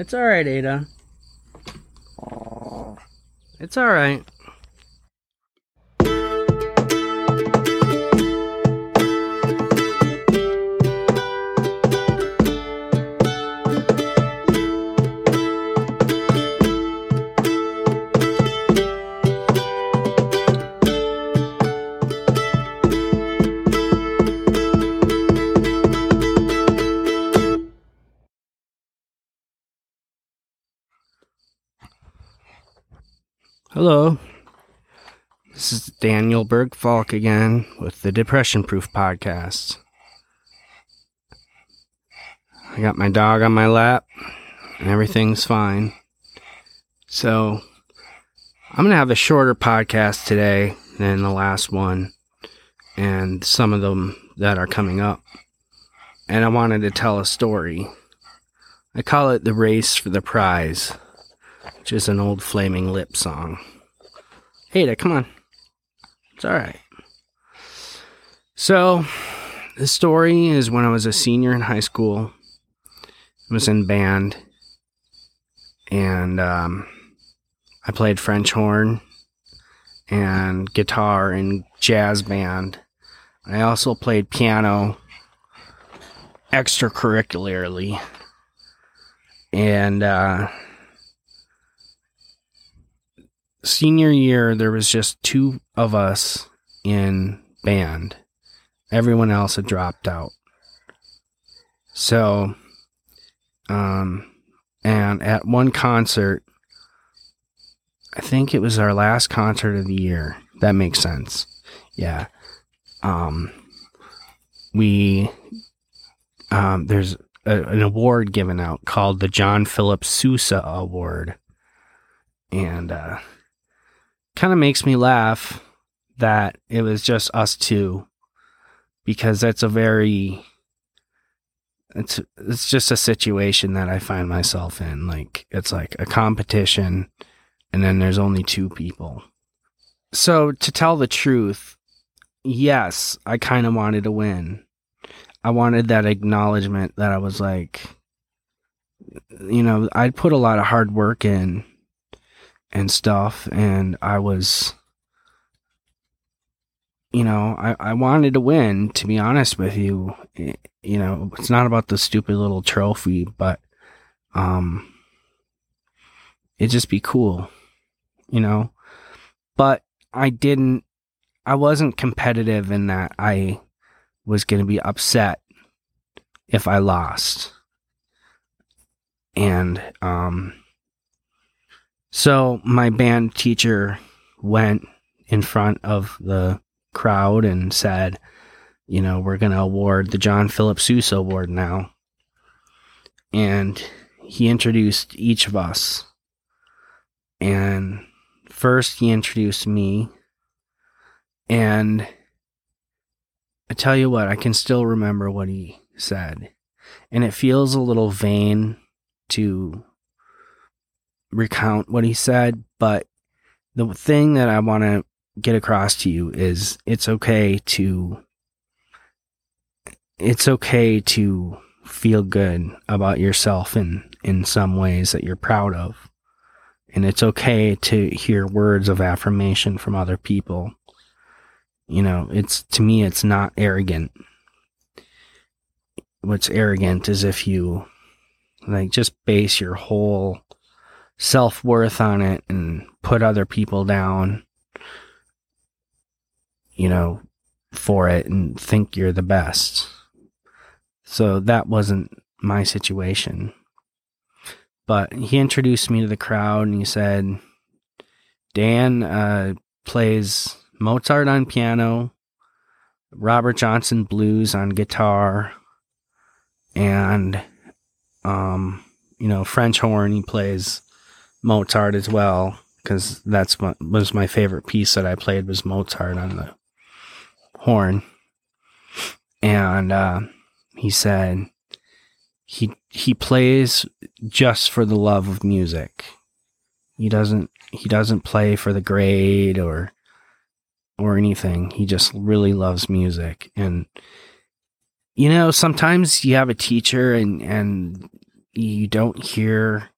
It's all right, Ada. It's all Hello. This is Daniel Berg Falk again with the Depression Proof Podcast. I got my dog on my lap and everything's fine. So, I'm going to have a shorter podcast today than the last one and some of them that are coming up. And I wanted to tell a story. I call it The Race for the Prize which is an old Flaming Lip song. Ada, come on. It's all right. So, the story is when I was a senior in high school. I was in band, and um, I played French horn and guitar in jazz band. I also played piano extracurricularly, and uh, senior year, there was just two of us in band. Everyone else had dropped out. So, um, and at one concert, I think it was our last concert of the year. That makes sense. Yeah. Um, we, um, there's a, an award given out called the John Philip Sousa Award. And, uh, kind of makes me laugh that it was just us two because that's a very it's it's just a situation that I find myself in like it's like a competition and then there's only two people. So to tell the truth, yes, I kind of wanted to win. I wanted that acknowledgement that I was like you know, I'd put a lot of hard work in and stuff and I was you know, I, I wanted to win, to be honest with you. You know, it's not about the stupid little trophy, but um it'd just be cool, you know. But I didn't I wasn't competitive in that I was gonna be upset if I lost. And um so my band teacher went in front of the crowd and said, you know, we're going to award the John Philip Sousa Award now. And he introduced each of us. And first he introduced me. And I tell you what, I can still remember what he said. And it feels a little vain to recount what he said, but the thing that I want to get across to you is it's okay to it's okay to feel good about yourself in in some ways that you're proud of. And it's okay to hear words of affirmation from other people. You know, it's to me it's not arrogant. What's arrogant is if you like just base your whole self worth on it and put other people down, you know, for it and think you're the best. So that wasn't my situation. But he introduced me to the crowd and he said, Dan uh, plays Mozart on piano, Robert Johnson blues on guitar, and, um, you know, French horn. He plays Mozart as well because that's what was my favorite piece that I played was Mozart on the horn. And uh, he said he he plays just for the love of music. He doesn't he doesn't play for the grade or or anything. He just really loves music and you know sometimes you have a teacher and and you don't hear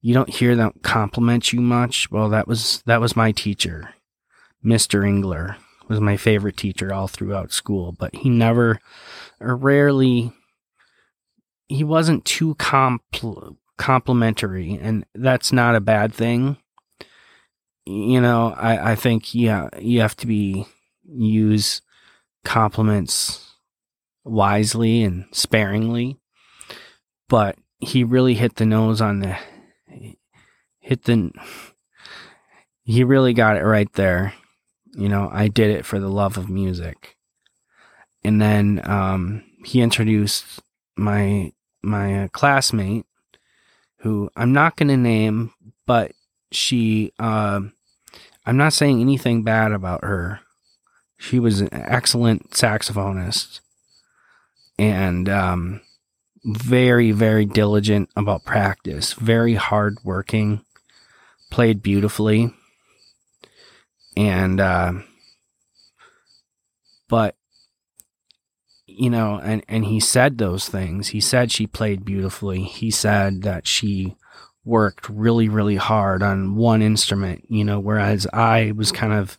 you don't hear them compliment you much. Well, that was that was my teacher, Mr. Engler was my favorite teacher all throughout school, but he never or rarely he wasn't too compl- complimentary and that's not a bad thing. You know, I, I think yeah, you have to be use compliments wisely and sparingly. But he really hit the nose on the hit the he really got it right there you know, I did it for the love of music. And then um, he introduced my my uh, classmate, who I'm not going to name, but she. Uh, I'm not saying anything bad about her. She was an excellent saxophonist and um, very, very diligent about practice, very hardworking, played beautifully. And uh, but you know and and he said those things. He said she played beautifully. He said that she worked really really hard on one instrument you know whereas i was kind of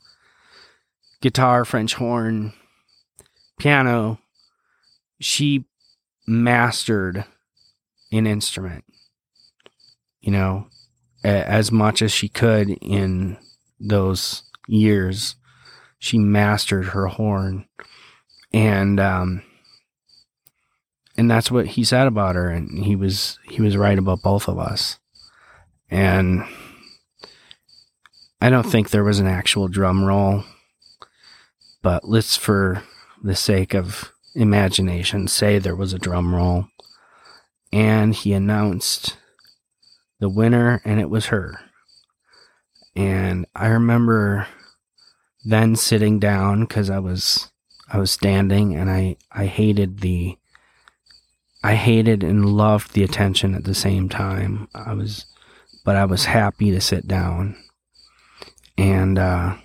guitar french horn piano. She mastered an instrument you know as much as she could in those years, she mastered her horn. And um and that's what he said about her and he was he was right about both of us. And I don't think there was an actual drum roll, but let's for the sake of imagination say there was a drum roll. And he announced the winner and it was her. And I remember then sitting down because I was I was standing and I I hated the I hated and loved the attention at the same time. I was but I was happy to sit down. And uh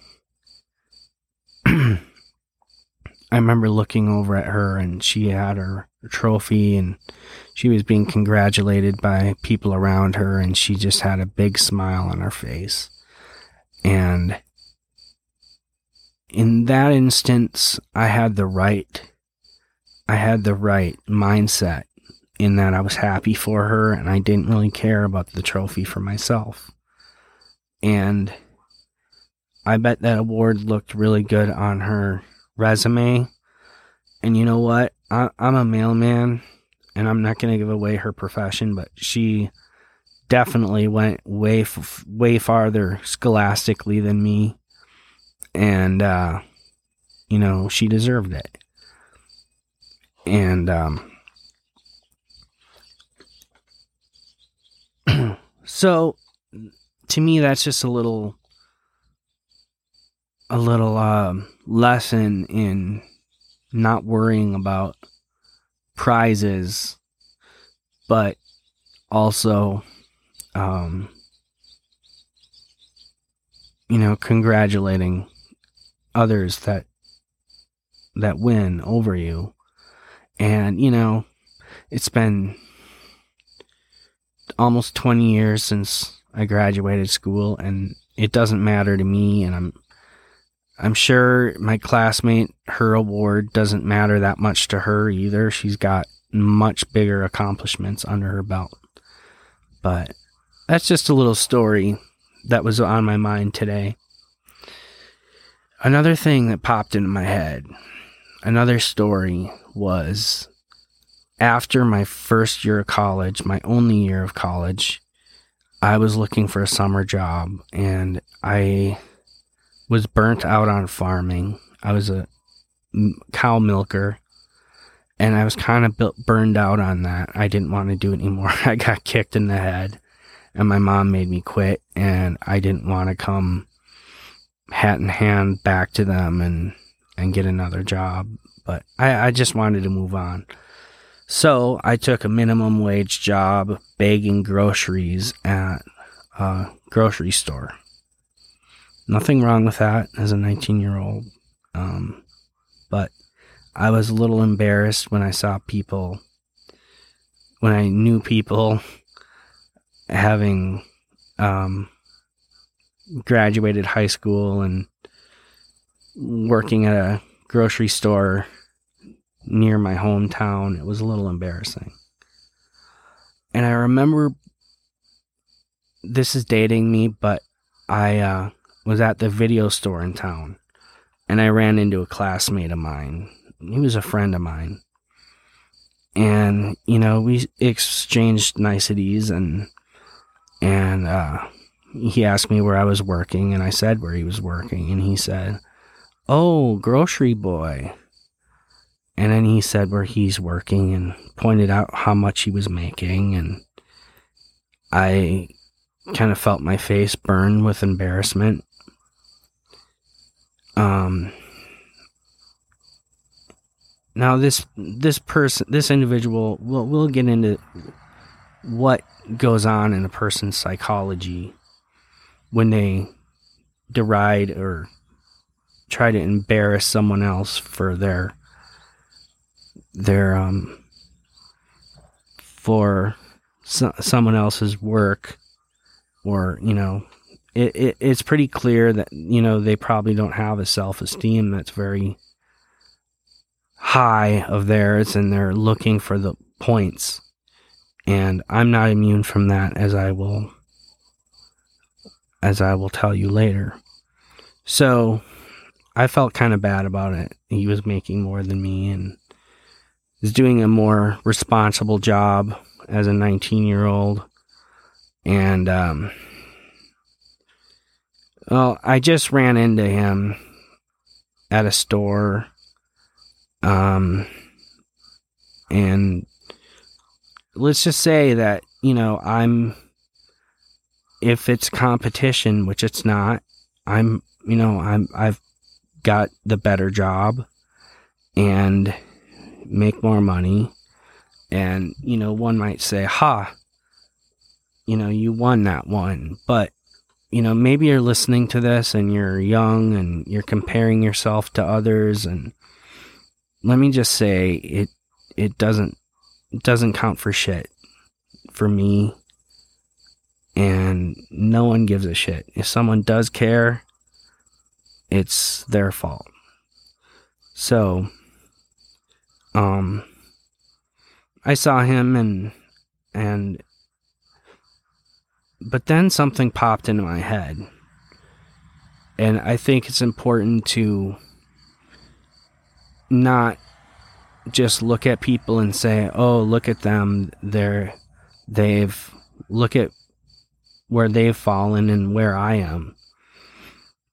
I remember looking over at her and she had her, trophy and she was being congratulated by people around her and she just had a big smile on her face. And in that instance, I had the right, I had the right mindset in that I was happy for her and I didn't really care about the trophy for myself. And I bet that award looked really good on her resume. And you know what? I, am a mailman and I'm not going to give away her profession, but she definitely went way, f- way farther scholastically than me and uh, you know she deserved it. And um, so, to me, that's just a little, a little um, lesson in not worrying about prizes, but also um, you know, congratulating others that that win over you. And, you know, it's been almost 20 years since I graduated school and it doesn't matter to me and I'm I'm sure my classmate her award doesn't matter that much to her either. She's got much bigger accomplishments under her belt. But that's just a little story that was on my mind today. Another thing that popped into my head, another story was after my first year of college, my only year of college, I was looking for a summer job and I was burnt out on farming. I was a cow milker and I was kind of burned out on that. I didn't want to do it anymore. I got kicked in the head and my mom made me quit and I didn't want to come hat in hand back to them and and get another job. But I, I just wanted to move on. So I took a minimum wage job bagging groceries at a grocery store. Nothing wrong with that as a 19 year old. Um, but I was a little embarrassed when I saw people when I knew people having um, graduated high school and working at a grocery store near my hometown. It was a little embarrassing. And I remember this is dating me, but I uh, was at the video store in town and I ran into a classmate of mine. He was a friend of mine. And, you know, we exchanged niceties and, and, uh, he asked me where I was working and I said where he was working and he said, Oh, grocery boy. And then he said where he's working and pointed out how much he was making. And I kind of felt my face burn with embarrassment. Um, now this this person this individual we'll we'll get into what goes on in a person's psychology when they deride or try to embarrass someone else for their their um for so, someone else's work or you know it, it it's pretty clear that you know they probably don't have a self-esteem that's very high of theirs and they're looking for the points and I'm not immune from that as I will as I will tell you later. So I felt kind of bad about it. He was making more than me and is doing a more responsible job as a 19 year old. And, um, well, I just ran into him at a store. Um, and let's just say that, you know, I'm if it's competition, which it's not, I'm, you know, I'm, I've got the better job and make more money. And, you know, one might say, ha, you know, you won that one. But, you know, maybe you're listening to this and you're young and you're comparing yourself to others. And let me just say, it, it doesn't, it doesn't count for shit for me and no one gives a shit. If someone does care, it's their fault. So, um, I saw him and, and, but then something popped into my head. And I think it's important to not just look at people and say, "Oh, look at them. They're they've look at where they've fallen and where I am.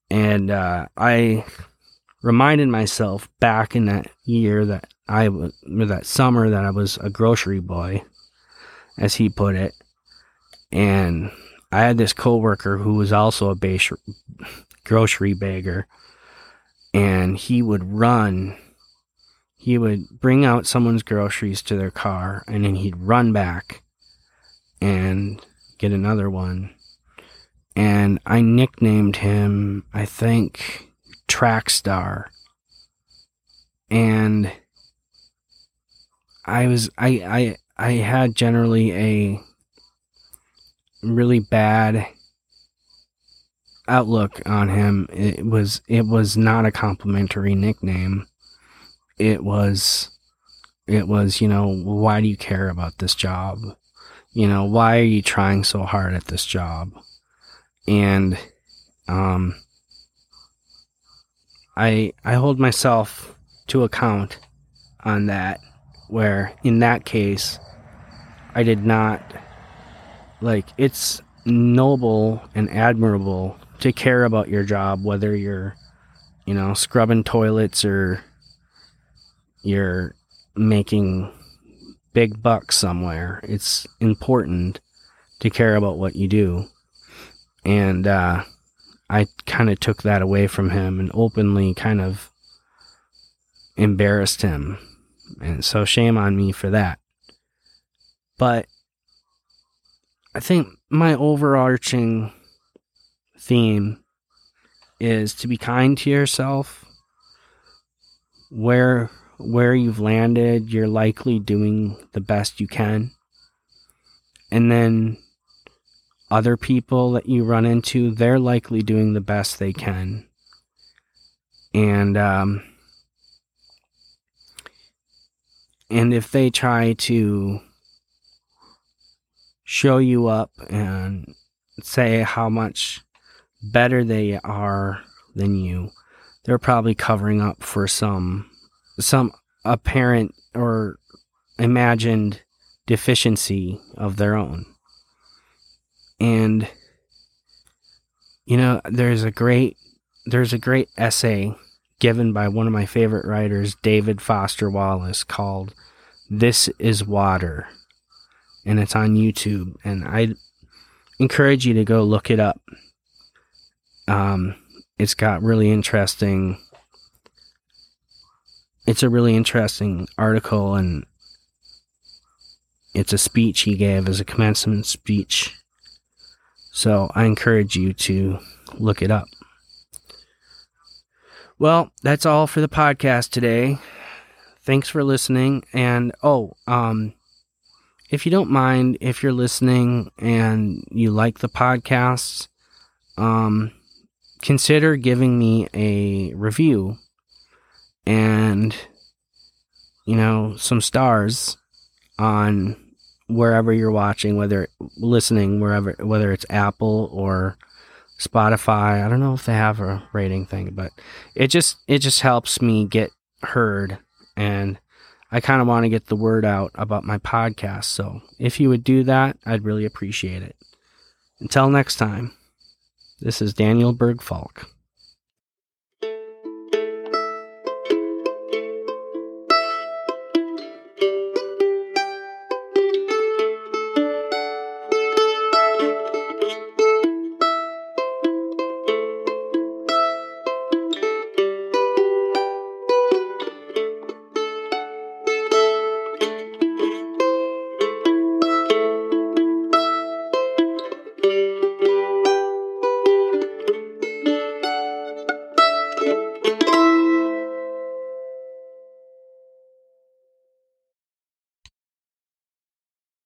And uh, I reminded myself back in that year that I was, that summer that I was a grocery boy, as he put it. And I had this coworker who was also a base, grocery bagger, and he would run. He would bring out someone's groceries to their car, and then he'd run back and get another one. And I nicknamed him, I think, Track Star. And I was I I I had generally a really bad outlook on him. It was it was not a complimentary nickname. It was it was, you know, why do you care about this job? you know, why are you trying so hard at this job? And um, I I hold myself to account on that. Where in that case, I did not like it's noble and admirable to care about your job, whether you're, you know, scrubbing toilets or you're making big bucks somewhere. It's important to care about what you do. And uh, I kind of took that away from him and openly kind of embarrassed him. And so shame on me for that. But I think my overarching theme is to be kind to yourself where where you've landed, you're likely doing the best you can. and then other people that you run into, they're likely doing the best they can. And um, and if they try to show you up and say how much better they are than you, they're probably covering up for some some apparent or imagined deficiency of their own. And you know, there's a great there's a great essay given by one of my favorite writers, David Foster Wallace, called This is Water. And it's on YouTube. And I encourage you to go look it up. Um, it's got really interesting it's a really interesting article and it's a speech he gave as a commencement speech. So I encourage you to look it up. Well, that's all for the podcast today. Thanks for listening. And oh, um, if you don't mind, if you're listening and you like the podcasts, um, consider giving me a review and you know some stars on wherever you're watching whether listening wherever whether it's apple or spotify. I don't know if they have a rating thing but it just it just helps me get heard and i kind of want to get the word out about my podcast so if you would do that i'd really appreciate it. Until next time this is daniel bergfalk